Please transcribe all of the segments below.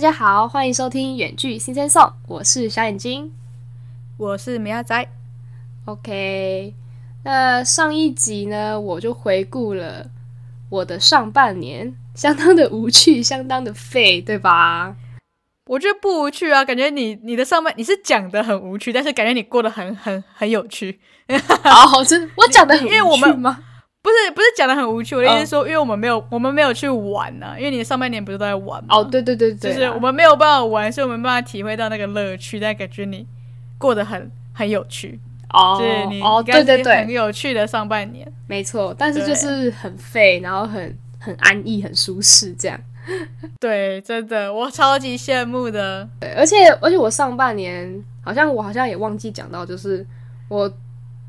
大家好，欢迎收听远距新生颂，我是小眼睛，我是米亚仔。OK，那上一集呢，我就回顾了我的上半年，相当的无趣，相当的废，对吧？我觉得不无趣啊，感觉你你的上半你是讲的很无趣，但是感觉你过得很很很有趣。哦，真我讲的很因为我们吗？不是不是讲的很无趣，我的意思是说，因为我们没有我们没有去玩呢、因为你上半年不是都在玩吗？哦，对对对对，就是我们没有办法玩，所以我们没办法体会到那个乐趣，但感觉你过得很很有趣，哦就是你哦，对对对，很有趣的上半年。没错，但是就是很废，然后很很安逸，很舒适这样。对，真的，我超级羡慕的。对，而且而且我上半年好像我好像也忘记讲到，就是我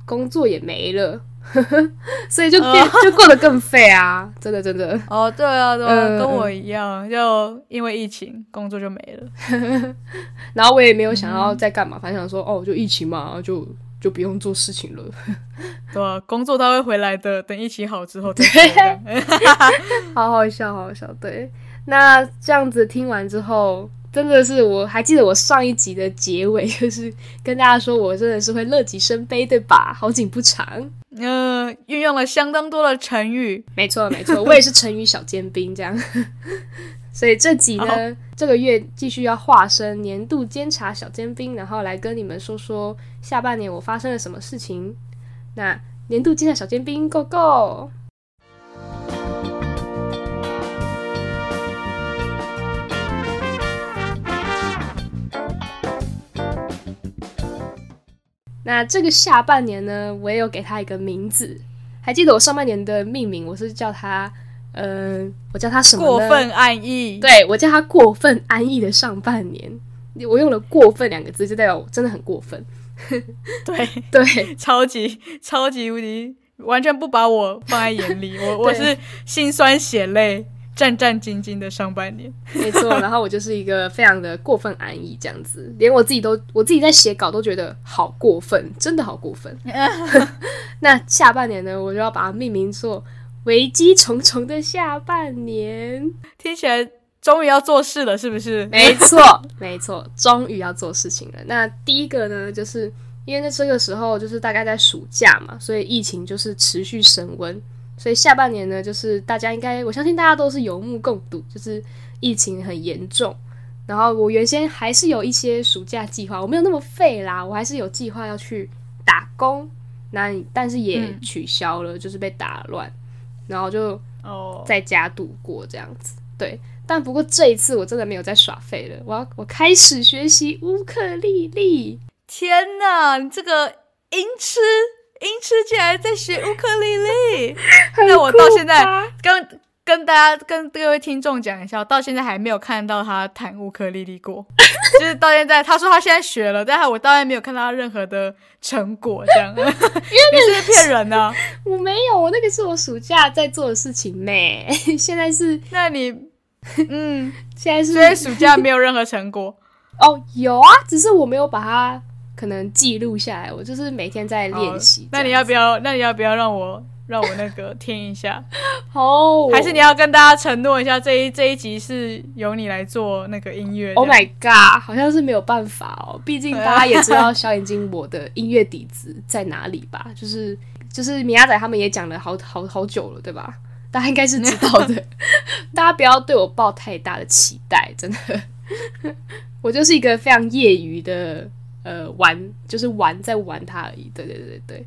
工作也没了，所以就变、就过得更废啊！真的真的，哦，对啊，对啊，嗯跟我一样，就因为疫情，工作就没了。然后我也没有想要再干嘛，反正想说哦，就疫情嘛，就就不用做事情了。对啊，工作他会回来的，等疫情好之后再说这样。好好笑，好好笑。对，那这样子听完之后，真的是我还记得我上一集的结尾，就是跟大家说我真的是会乐极生悲，对吧？好景不长。嗯、运用了相当多的成语。没错，没错，我也是成语小尖兵这样。所以这集呢，这个月继续要化身年度监察小尖兵，然后来跟你们说说下半年我发生了什么事情。那年度监察小尖兵，Go Go！那这个下半年呢，我也有给他一个名字。还记得我上半年的命名，我是叫他，嗯、我叫他什么？过分安逸，对我叫他过分安逸的上半年。我用了“过分”两个字，就代表我真的很过分。对，对，超级超级无敌，完全不把我放在眼里。我 我是心酸血泪、战战兢兢的上半年。没错。然后我就是一个非常的过分安逸这样子，连我自己都我自己在写稿都觉得好过分，真的好过分。那下半年呢，我就要把它命名做“危机重重的下半年”。听起来终于要做事了，是不是？没错，没错，终于要做事情了。那第一个呢，就是因为在这个时候就是大概在暑假嘛，所以疫情就是持续升温，所以下半年呢，就是大家应该，我相信大家都是有目共睹，就是疫情很严重。然后我原先还是有一些暑假计划，我没有那么废啦，我还是有计划要去打工，那但是也嗯取消了，就是被打乱，然后就哦，在家度过这样子。对，但不过这一次我真的没有再耍废了，我要我开始学习乌克丽丽。天哪，你这个音痴音痴竟然在学乌克丽丽！那我到现在跟跟大家跟各位听众讲一下，我到现在还没有看到他弹乌克丽丽过，就是到现在他说他现在学了，但是我到现在没有看到他任何的成果，这样，因为你是不是骗人呢、我没有，我那个是我暑假在做的事情呢。现在是那你，嗯，现在是所以暑假没有任何成果。哦，有啊，只是我没有把它可能记录下来，我就是每天在练习。那你要不要？那你要不要让我让我那个 听一下？哦，还是你要跟大家承诺一下，这一这一集是由你来做那个音乐？Oh my god，好像是没有办法哦，毕竟大家也知道小眼睛我的音乐底子在哪里吧？就是就是米亚仔他们也讲了好好好久了，对吧？大家应该是知道的，大家不要对我抱太大的期待，真的，我就是一个非常业余的呃玩，就是玩在玩它而已。对对对对对。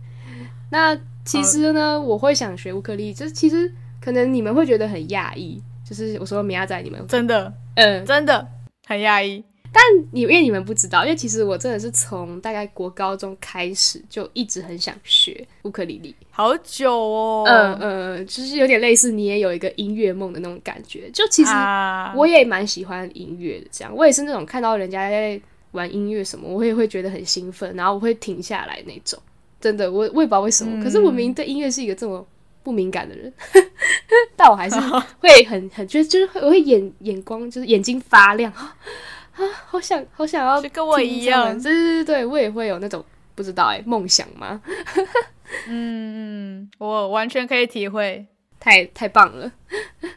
那其实呢，我会想学乌克丽，就是其实可能你们会觉得很讶异，就是我说米亚仔你们，真的嗯，真的很讶异。但。你因为你们不知道，因为其实我真的是从大概国高中开始就一直很想学乌克丽丽。好久哦，嗯嗯，就是有点类似你也有一个音乐梦的那种感觉。就其实啊我也蛮喜欢音乐的，这样我也是那种看到人家在玩音乐什么，我也会觉得很兴奋，然后我会停下来那种。真的，我我也不知道为什么，嗯可是我明明对音乐是一个这么不敏感的人，但我还是会很很觉得就是会我会眼眼光就是眼睛发亮啊 啊，好想好想要就跟我一样对对对对，我也会有那种不知道哎、梦想吗？嗯嗯，我完全可以体会。太太棒了，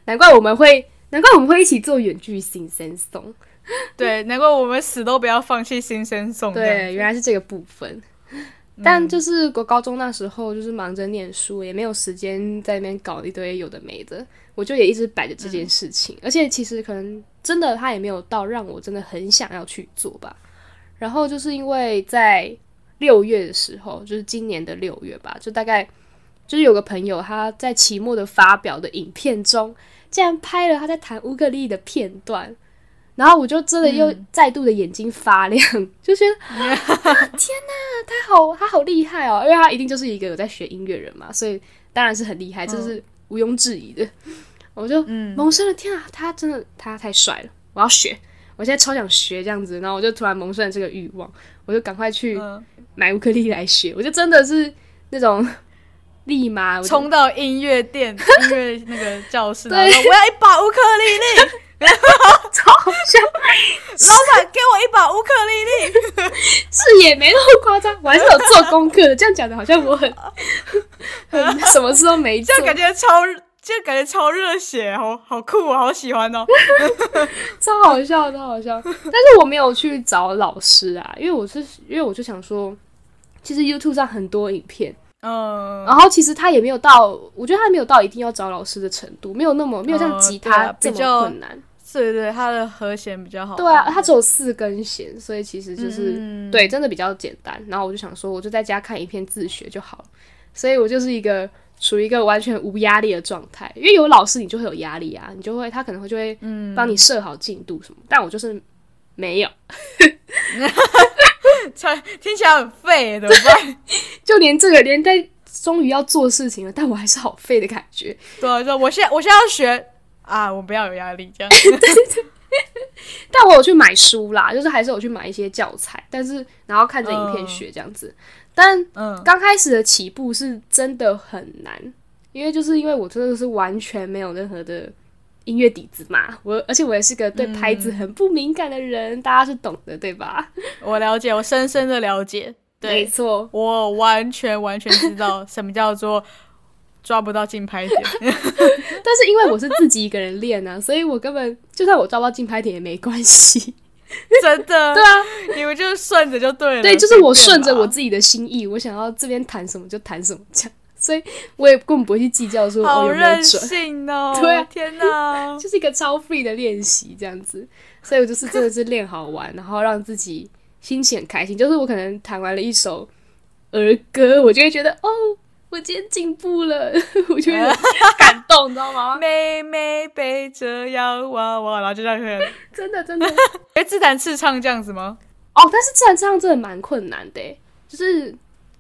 难怪我们会难怪我们会一起做远距新生送。对，难怪我们死都不要放弃新生送。对，原来是这个部分。但就是我高中那时候就是忙着念书，也没有时间在那边搞一堆有的没的，我就也一直摆着这件事情。而且其实可能真的他也没有到让我真的很想要去做吧。然后就是因为在六月的时候，就是今年的六月吧，就大概就是有个朋友他在期末的发表的影片中，竟然拍了他在弹乌克丽的片段。然后我就真的又再度的眼睛发亮，就觉得 天哪，他好他好厉害哦！因为他一定就是一个有在学音乐人嘛，所以当然是很厉害，这是毋庸置疑的。我就萌生了天啊，他真的他太帅了，我要学！我现在超想学这样子，然后我就突然萌生了这个欲望，我就赶快去买乌克丽来学。我就真的是那种立马冲到音乐店、音乐那个教室，对，我要一把乌克丽丽。超好笑！老板给我一把乌克丽丽，是也没那么夸张，我还是有做功课的。这样讲的好像我很 很什么事都没做，这感觉超，这感觉超热血，好好酷，我好喜欢哦，超好笑，超好笑。但是我没有去找老师啊，因为我是因为我就想说，其实 YouTube 上很多影片。嗯，然后其实他也没有到，我觉得他没有到一定要找老师的程度，没有那么没有像吉他这么困难。对对，它的和弦比较好。对啊，它只有四根弦，所以其实就是对，真的比较简单。然后我就想说，我就在家看一篇自学就好了。所以我就是一个处于一个完全无压力的状态，因为有老师你就会有压力啊，你就会他可能会就会帮你设好进度什么，但我就是没有。听起来很废，怎么办？就连这个，连在终于要做事情了，但我还是好废的感觉。对，就我现在，我现在要学啊，我不要有压力，这样。对 对。但我有去买书啦，就是还是有去买一些教材，但是然后看着影片学这样子。但嗯，刚开始的起步是真的很难，因为就是因为我真的是完全没有任何的。音乐底子嘛，我而且我也是个对拍子很不敏感的人，大家是懂的，对吧？我了解，我深深的了解，没错，我完全完全知道什么叫做抓不到竞拍点。但是因为我是自己一个人练啊，所以我根本就算我抓不到竞拍点也没关系，真的。对啊，你们就顺着就对了。对，就是我顺着我自己的心意，我想要这边弹什么就弹什么，这样。所以我也根本不会去计较说哦有没有准哦，对，天哪，就是一个超 free 的练习这样子。所以我就是真的是练好玩，然后让自己心情很开心。就是我可能弹完了一首儿歌，我就会觉得哦，我今天进步了，我觉得 感动，你知道吗？妹妹背着洋娃娃，然后就这样，真的真的，哎，自弹自唱这样子吗？哦，但是自弹自唱真的蛮困难的，就是。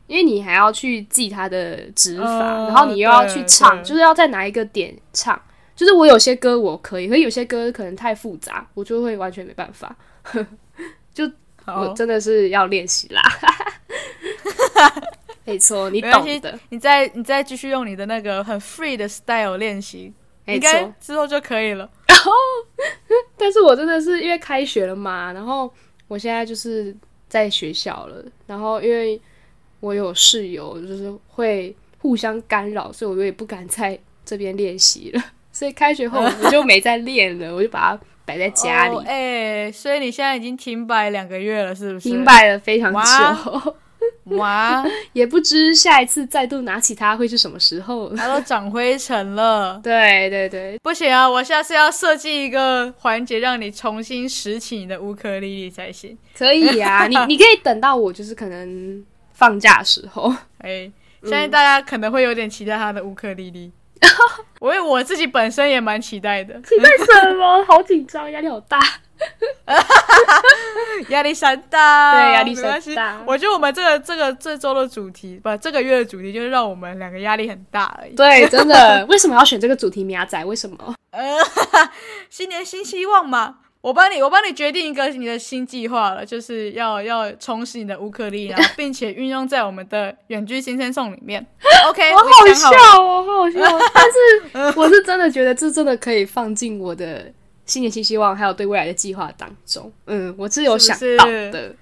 因为你还要去记它的指法，然后你又要去唱，就是要在哪一个点唱。就是我有些歌我可以，可有些歌可能太复杂，我就会完全没办法。就我真的是要练习啦。没错，你懂的。你再你再继续用你的那个很 free 的 style 练习，应该之后就可以了。然后，但是我真的是因为开学了嘛，然后我现在就是在学校了，然后因为。我有室友，就是会互相干扰，所以我也不敢在这边练习了。所以开学后我就没再练了，我就把它摆在家里。哎，所以你现在已经停摆两个月了，是不是？停摆了非常久。哇，也不知下一次再度拿起它会是什么时候。它都长灰尘了。对对对，不行啊！我下次要设计一个环节，让你重新拾起你的乌克丽丽才行。可以啊，你你可以等到我，就是可能。放假时候，哎，相信大家可能会有点期待他的乌克丽丽，我为我自己本身也蛮期待的。期待什么？好紧张，压力好大，压力山大。对，压力山大。我觉得我们这个这个这周的主题，不，这个月的主题就是让我们两个压力很大而已。对，真的。为什么要选这个主题？米亚仔？为什么？呃，新年新希望嘛。我帮你，我帮你决定一个你的新计划了，就是要要重拾你的乌克丽，然后并且运用在我们的远距新生送里面。OK，我好笑哦，好好笑。但是我是真的觉得这真的可以放进我的新年新希望，还有对未来的计划当中。嗯，我是有想到的，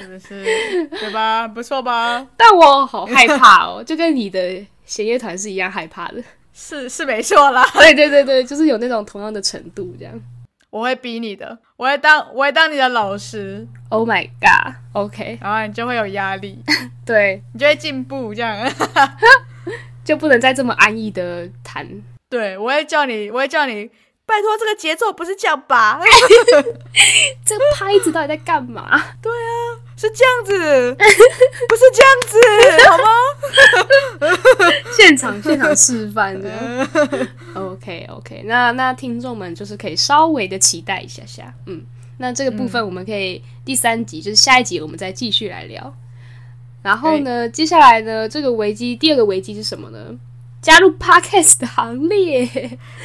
是不是？对吧？不错吧？但我好害怕哦，就跟你的弦乐团是一样害怕的。是是没错啦。对对对对，就是有那种同样的程度这样。我会逼你的，我会当我会当你的老师。Oh my god，OK，、然后你就会有压力，对，你就会进步，这样。就不能再这么安逸的弹。对，我会叫你，我会叫你，拜托，这个节奏不是这样吧？这个拍子到底在干嘛？对啊是这样子，不是这样子，好吗？现场现场示范的。OK OK，那那听众们就是可以稍微的期待一下下，嗯，那这个部分我们可以第三集、就是下一集我们再继续来聊。然后呢，接下来呢，这个危机第二个危机是什么呢？加入 Podcast 的行列，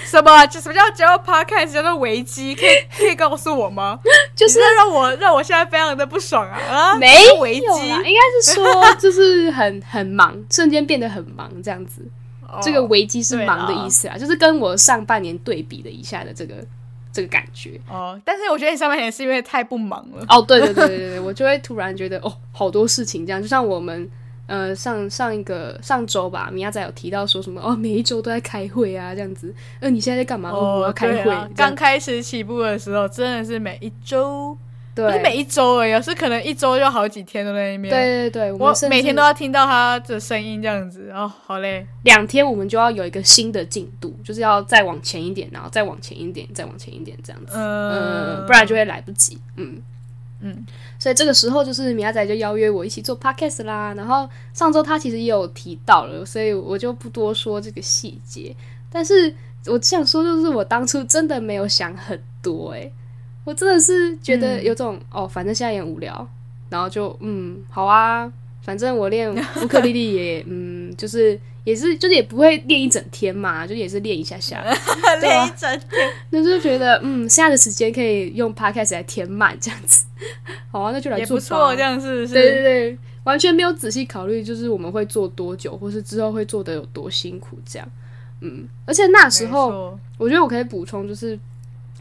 什么？就什么叫加入 podcast 叫做危机？可以可以告诉我吗？就是让我让我现在非常的不爽啊！啊，没危机有，应该是说就是很很忙，瞬间变得很忙这样子。哦这个危机是忙的意思啊，就是跟我上半年对比了一下的这个这个感觉。哦，但是我觉得你上半年是因为太不忙了。哦，对对对对对，我就会突然觉得哦，好多事情这样，就像我们呃上上一个上周吧，米亚仔有提到说什么哦，每一周都在开会啊，这样子。呃，你现在在干嘛？哦，我要开会。刚开始起步的时候，真的是每一周，不对是每一周而已，是可能一周就好几天都在那边。对对对，我每天都要听到他的声音，这样子哦，好嘞。两天，我们就要有一个新的进度，就是要再往前一点，然后再往前一点，再往前一点这样子。嗯嗯，不然就会来不及。嗯嗯，所以这个时候就是米亚仔就邀约我一起做 podcast 啦。然后上周他其实也有提到了，所以我就不多说这个细节。但是我想说，就是我当初真的没有想很多、欸，我真的是觉得有种、哦，反正现在也无聊，然后就嗯，好啊，反正我练乌克丽丽也嗯，就是也是就是也不会练一整天嘛，就也是练一下下。对啊累一整天。那就觉得，嗯，现在的时间可以用 podcast 来填满，这样子。好啊，那就来做不错，这样是不是？对对对，完全没有仔细考虑，就是我们会做多久，或是之后会做的有多辛苦，这样。嗯，而且那时候，我觉得我可以补充，就是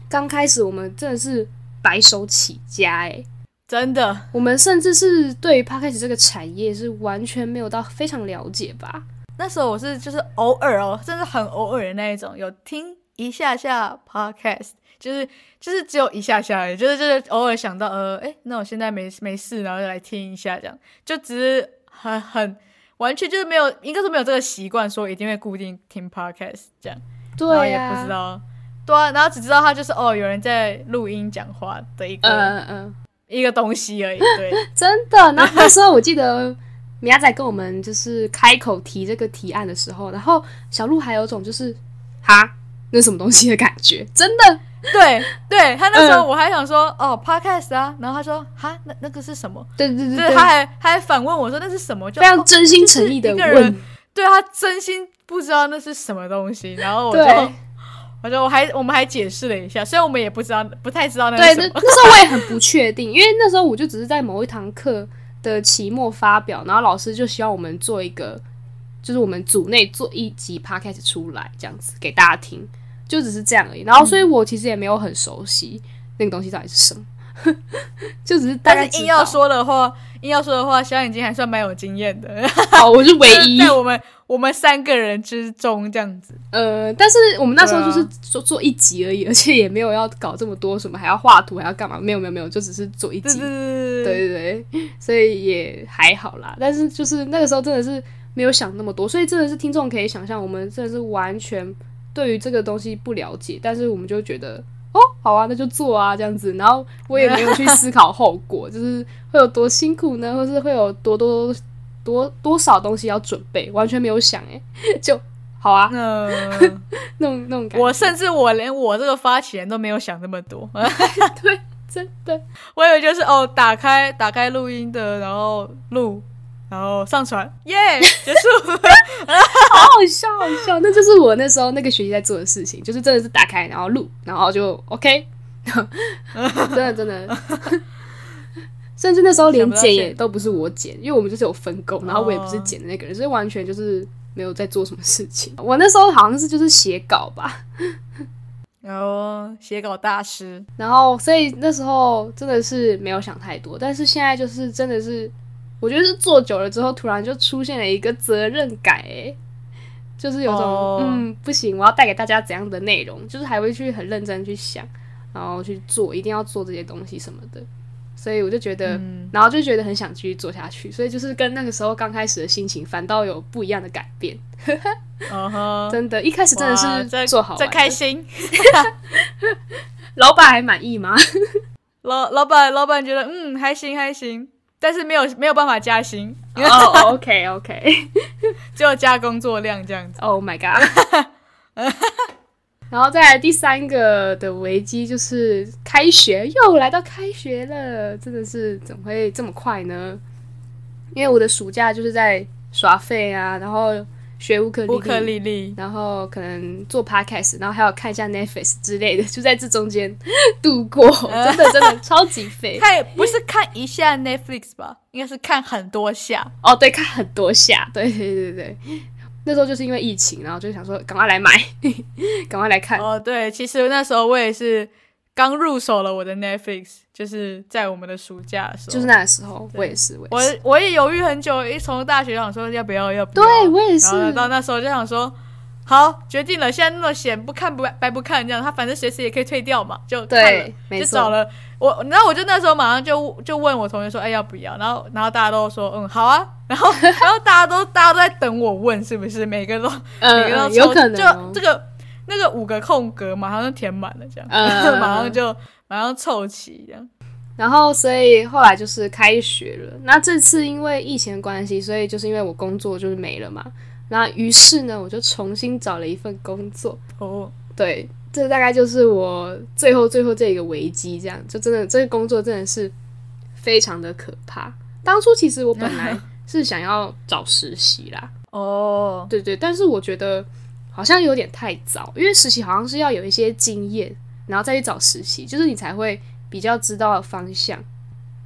刚开始我们真的是白手起家、欸，真的我们甚至是对于 podcast 这个产业是完全没有到非常了解吧。那时候我是就是偶尔哦，真的很偶尔的那一种，有听一下下 podcast，就是就是只有一下下而已，就是就是偶尔想到呃，哎，那我现在没没事，然后就来听一下，这样就只是很很完全就是没有，应该是没有这个习惯，说一定会固定听 podcast 这样，然后也、不知道，对啊，然后只知道他就是哦，有人在录音讲话的一个、嗯嗯嗯。一个东西而已，对，真的。然后那时候我记得米亚仔跟我们就是开口提这个提案的时候，然后小鹿还有种就是哈那什么东西的感觉，真的。对对，他那时候嗯我还想说、哦，podcast 啊，然后他说哈，那那个是什么？对对对对，他还他还反问我说那是什么？就非常哦真心诚意的对他真心不知道那是什么东西，然后我就对我说我还我们还解释了一下，虽然我们也不知道不太知道那对，那是什么，那时候我也很不确定，因为那时候我就只是在某一堂课的期末发表，然后老师就希望我们做一个，就是我们组内做一集 podcast 出来，这样子给大家听，就只是这样而已。然后，所以我其实也没有很熟悉那个东西到底是什么，就只是大概但是硬要说的话，硬要说的话，小眼睛还算蛮有经验的，好，我是唯一 在我们我们三个人之中这样子。呃，但是我们那时候就是做做一集而已，而且也没有要搞这么多什么，还要画图，还要干嘛？没有没有没有，就只是做一集。对对对，所以也还好啦。但是就是那个时候真的是没有想那么多，所以真的是听众可以想象，我们真的是完全对于这个东西不了解，但是我们就觉得哦，好啊，那就做啊这样子。然后我也没有去思考后果，就是会有多辛苦呢，或是会有多多多多少东西要准备，完全没有想诶，就好啊，嗯，那种那种感觉。我甚至我连我这个发起人都没有想那么多，对，真的我以为就是哦，打开打开录音的，然后录，然后上传，耶，结束。好好笑，好笑。那就是我那时候那个学期在做的事情，就是真的是打开然后录，然后就 OK，真 的真的。甚至那时候连剪也都不是我剪，因为我们就是有分工，然后我也不是剪的那个人，所以完全就是没有在做什么事情。我那时候好像是就是写稿吧，然后写稿大师，然后所以那时候真的是没有想太多，但是现在就是真的是，我觉得是做久了之后，突然就出现了一个责任感，哎，就是有种、哦嗯不行，我要带给大家怎样的内容，就是还会去很认真去想，然后去做，一定要做这些东西什么的。所以我就觉得，嗯然后就觉得很想继续做下去，所以就是跟那个时候刚开始的心情反倒有不一样的改变。嗯哼，真的，一开始真的哇是做好在开心。老板还满意吗？老老板老板觉得嗯还行还行，但是没有没有办法加薪，哦、o k OK，只有加工作量这样子。Oh my god！然后再来第三个的危机就是开学，又来到开学了，真的是怎么会这么快呢？因为我的暑假就是在耍废啊，然后学乌克丽乌克丽，丽丽，然后可能做 podcast，然后还有看一下 Netflix 之类的，就在这中间 度过，真的真的超级废。看不是看一下 Netflix 吧，应该是看很多下。哦，对，看很多下，对对对对。那时候就是因为疫情，然后就想说赶快来买，赶快来看。哦，对，其实那时候我也是刚入手了我的 Netflix，就是在我们的暑假的时候，就是那个时候，我也是，我。我我也犹豫很久，一从大学想说要不要要不要，对我也然后是，到那时候就想说。好，决定了。现在那么闲，不看不白不看，这样他反正随时也可以退掉嘛，就对，就找了我，然后我就那时候马上就就问我同学说，哎要不要？然后然后大家都说嗯好啊，然后 然后大家都大家都在等我问是不是，每个都每个都嗯，抽有可能哦就这个那个五个空格马上就填满了，这样、嗯 马上就马上凑齐这样。然后，所以后来就是开学了。那这次因为疫情的关系，所以就是因为我工作就是没了嘛。那于是呢，我就重新找了一份工作。哦，对，这大概就是我最后最后这一个危机，这样就真的这个工作真的是非常的可怕。当初其实我本来 是想要找实习啦，哦，对对，但是我觉得好像有点太早，因为实习好像是要有一些经验，然后再去找实习，就是你才会比较知道方向，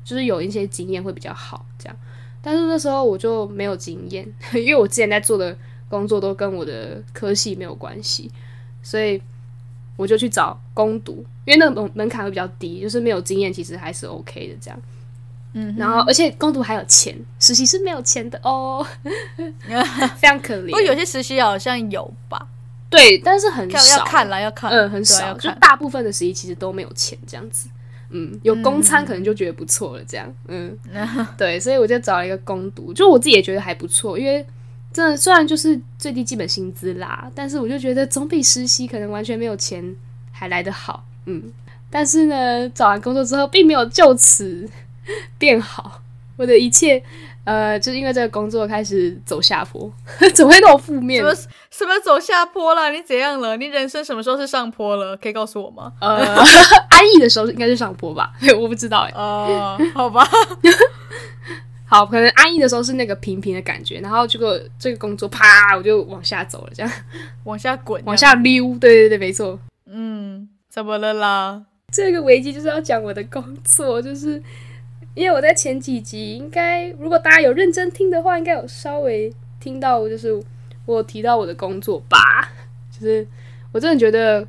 就是有一些经验会比较好这样。但是那时候我就没有经验，因为我之前在做的工作都跟我的科系没有关系，所以我就去找攻读，因为那个门门槛会比较低，就是没有经验其实还是 OK 的这样。嗯，然后而且攻读还有钱，实习是没有钱的哦，非常可怜。不过有些实习好像有吧，对，但是很少，要看啦，要看，嗯，很少。就大部分的实习其实都没有钱这样子。嗯，有公餐可能就觉得不错了，这样，嗯，对，所以我就找了一个攻读，就我自己也觉得还不错，因为真的虽然就是最低基本薪资啦，但是我就觉得总比实习可能完全没有钱还来得好，嗯，但是呢，找完工作之后并没有就此 变好，我的一切，呃，就是因为这个工作开始走下坡，怎么会那么负面什？么什么走下坡了？你怎样了？你人生什么时候是上坡了？可以告诉我吗？呃，安逸的时候应该是上坡吧，我不知道哎。哦，好吧，好，可能安逸的时候是那个平平的感觉，然后结果这个工作啪我就往下走了，这样往下滚，往，下溜。对对对，没错。嗯，怎么了啦？这个危机就是要讲我的工作，就是因为我在前几集应该，如果大家有认真听的话，应该有稍微听到，就是我提到我的工作吧，就是我真的觉得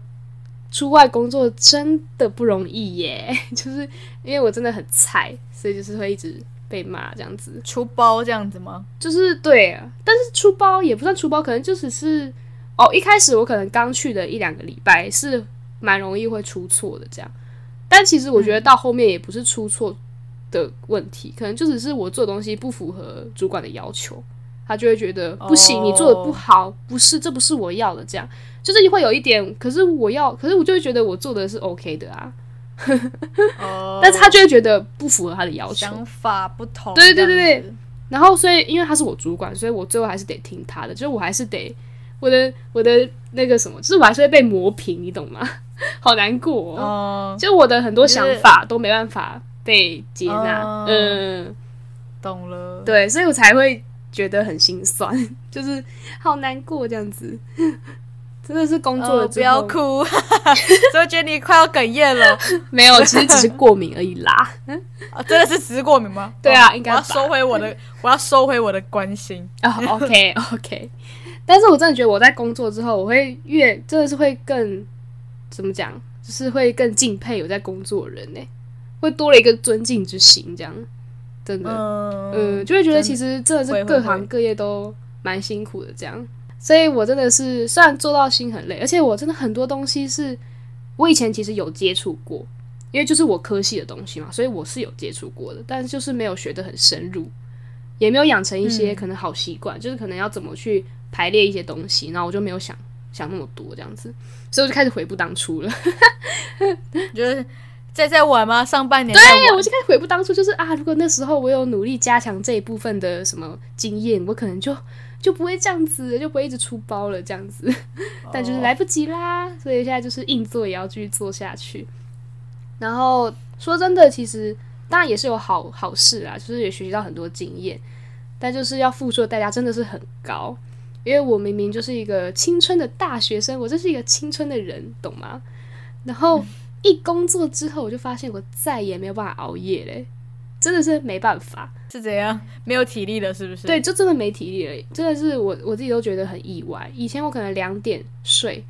出外工作真的不容易耶，就是因为我真的很菜，所以就是会一直被骂这样子。出包这样子吗？就是对啊，但是出包也不算出包，可能就只是哦，一开始我可能刚去的一两个礼拜是蛮容易会出错的这样，但其实我觉得到后面也不是出错的问题，可能就只是我做的东西不符合主管的要求，他就会觉得不行，哦。你做的不好，不是这不是我要的这样，就是会有一点，可是我要，可是我就会觉得我做的是 OK 的啊，哦，但是他就会觉得不符合他的要求，想法不同，对对对对然后，所以因为他是我主管，所以我最后还是得听他的，就是我还是得我的我的那个什么，就是我还是会被磨平，你懂吗？好难过、哦，哦，就我的很多想法都没办法被接纳，哦。嗯，懂了，对，所以我才会觉得很心酸，就是好难过这样子，真的是工作了哦，不要哭，所以觉得你快要哽咽了。没有，其实只是过敏而已啦。啊！真的是只是过敏吗？对啊哦应该要收回我的，我要收回我的关心。啊、o k OK，但是我真的觉得我在工作之后，我会越真的是会更怎么讲，就是会更敬佩有在工作的人呢，会多了一个尊敬之心，这样。真的，嗯。嗯，就会觉得其实真的是各行各业都蛮辛苦的，这样，所以我真的是虽然做到心很累，而且我真的很多东西是我以前其实有接触过，因为就是我科系的东西嘛，所以我是有接触过的，但是就是没有学得很深入，也没有养成一些可能好习惯，就是可能要怎么去排列一些东西，然后我就没有想想那么多这样子，所以我就开始悔不当初了。就是在在玩吗？上半年对我就开始悔不当初，就是啊，如果那时候我有努力加强这一部分的什么经验，我可能就就不会这样子，就不会一直出包了这样子。但就是来不及啦，所以现在就是硬做也要继续做下去。然后说真的，其实当然也是有好好事啊，就是也学习到很多经验，但就是要付出的代价真的是很高。因为我明明就是一个青春的大学生，我就是一个青春的人，懂吗？然后一工作之后，我就发现我再也没有办法熬夜嘞，真的是没办法。是怎样？没有体力了是不是？对，就真的没体力了，真的是我我自己都觉得很意外。以前我可能两点睡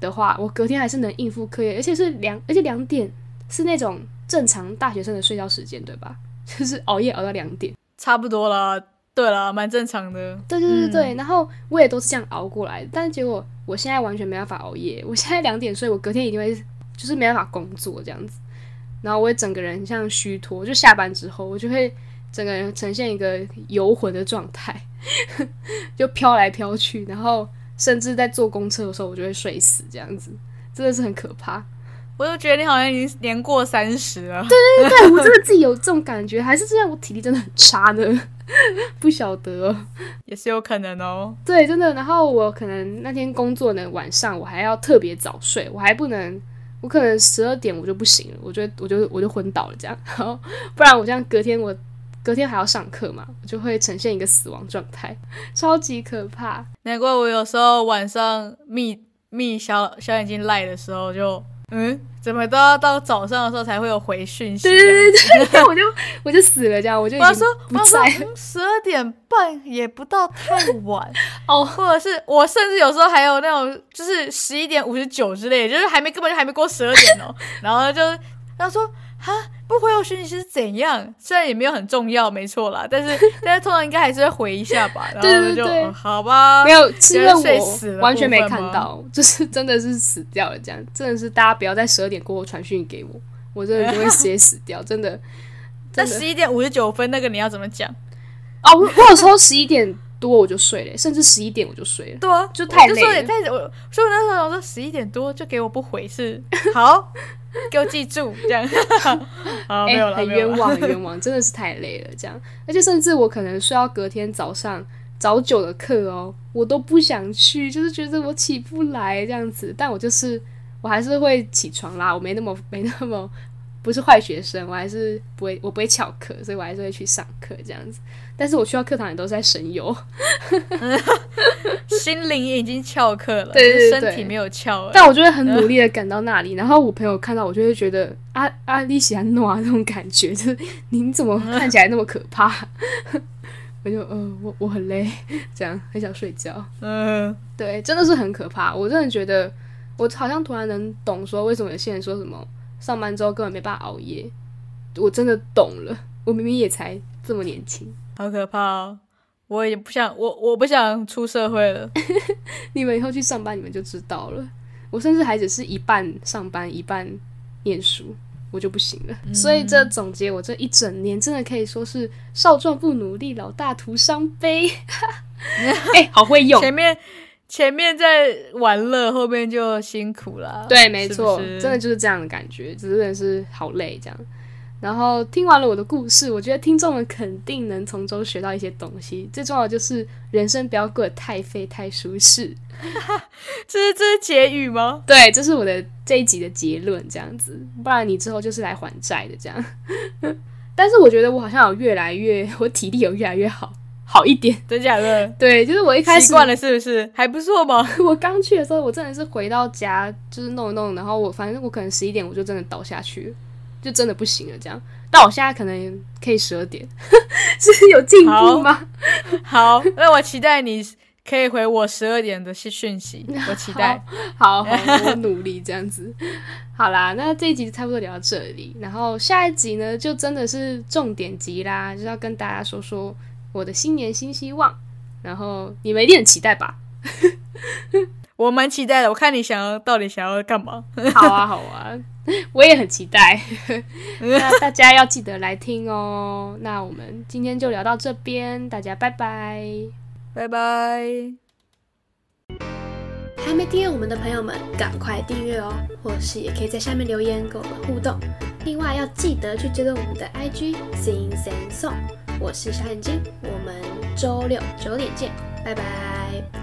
的话，我隔天还是能应付课业，而且是两，而且两点是那种正常大学生的睡觉时间，对吧？就是熬夜熬到两点，差不多啦。对啦，蛮正常的。对对对对，然后我也都是这样熬过来的，但是结果我现在完全没办法熬夜，我现在两点睡，我隔天一定会就是没办法工作这样子，然后我也整个人像虚脱，就下班之后我就会整个人呈现一个游魂的状态，就飘来飘去，然后甚至在坐公车的时候我就会睡死这样子，真的是很可怕。我就觉得你好像已经年过三十了。对对对，我真的自己有这种感觉，还是这样，我体力真的很差呢，不晓得，也是有可能哦。对，真的。然后我可能那天工作呢，晚上我还要特别早睡，我还不能，我可能十二点我就不行了，我觉得我就我就昏倒了这样，然后不然我这样隔天我隔天还要上课嘛，我就会呈现一个死亡状态，超级可怕。难怪我有时候晚上眯眯小小眼睛赖的时候就。嗯，怎么都要到早上的时候才会有回讯息？对对对对，我就我就死了，这样我就我说我说十二点半也不到太晚 哦，或者是我甚至有时候还有那种就是十一点五十九之类，就是还没根本就还没过十二点哦，然后就他说哈。不回我讯息是怎样？虽然也没有很重要，没错啦，但是 大家通常应该还是会回一下吧。然后就好吧，没有，是因为我完全没看到，就是 真的是死掉了。这样真的是大家不要在十二点过后传讯给我，我真的就会直接死掉。真的，在十一点五十九分那个你要怎么讲？哦，我我有时候十一点多我就睡了，甚至十一点我就睡了。对啊，就太累了。太我，所以那时候我说十一点多就给我不回是好。给我记住，这样，好，没有了，很冤枉，很冤枉，真的是太累了，这样，而且甚至我可能睡到隔天早上早九的课哦，我都不想去，就是觉得我起不来这样子，但我就是我还是会起床啦，我没那么没那么不是坏学生，我还是不会我不会翘课，所以我还是会去上课这样子。但是我去到课堂也都是在神游，心灵已经翘课了，对对对，身体没有翘。但我就会很努力的赶到那里，然后我朋友看到我就会觉得阿阿丽喜欢诺啊那种感觉，就是您怎么看起来那么可怕？我就呃，我我很累，这样很想睡觉。嗯，对，真的是很可怕。我真的觉得我好像突然能懂说为什么有些人说什么上班之后根本没办法熬夜，我真的懂了。我明明也才这么年轻。好可怕哦！我也不想，我我不想出社会了。你们以后去上班，你们就知道了。我甚至还只是一半上班，一半念书，我就不行了。所以这总结，我这一整年真的可以说是少壮不努力，老大徒伤悲。哎，好会用！前面前面在玩乐，后面就辛苦了。对，没错，真的就是这样的感觉，真的是好累这样。然后听完了我的故事，我觉得听众们肯定能从中学到一些东西。最重要的就是人生不要过得太废太舒适。这是这是结语吗？对，这是我的这一集的结论，这样子。不然你之后就是来还债的这样。但是我觉得我好像有越来越，我体力有越来越好，好一点。真假的？对，就是我一开始习惯了，是不是还不错吗？我刚去的时候，我真的是回到家就是弄一弄，然后我反正我可能十一点我就真的倒下去。就真的不行了，这样。但我现在可能可以十二点，是有进步吗？好，那我期待你可以回我十二点的讯息，我期待。好，好，我努力这样子。好啦，那这一集差不多聊到这里，然后下一集呢，就真的是重点集啦，就是要跟大家说说我的新年新希望，然后你们一定很期待吧？我蛮期待的。我看你想要到底想要干嘛？好啊，好啊，我也很期待。那大家要记得来听哦。那我们今天就聊到这边，大家拜拜，拜拜。还没订阅我们的朋友们，赶快订阅哦！或是也可以在下面留言跟我们互动。另外要记得去追踪我们的 IG Sing Sing Song。我是小眼睛，我们周六九点见，拜拜。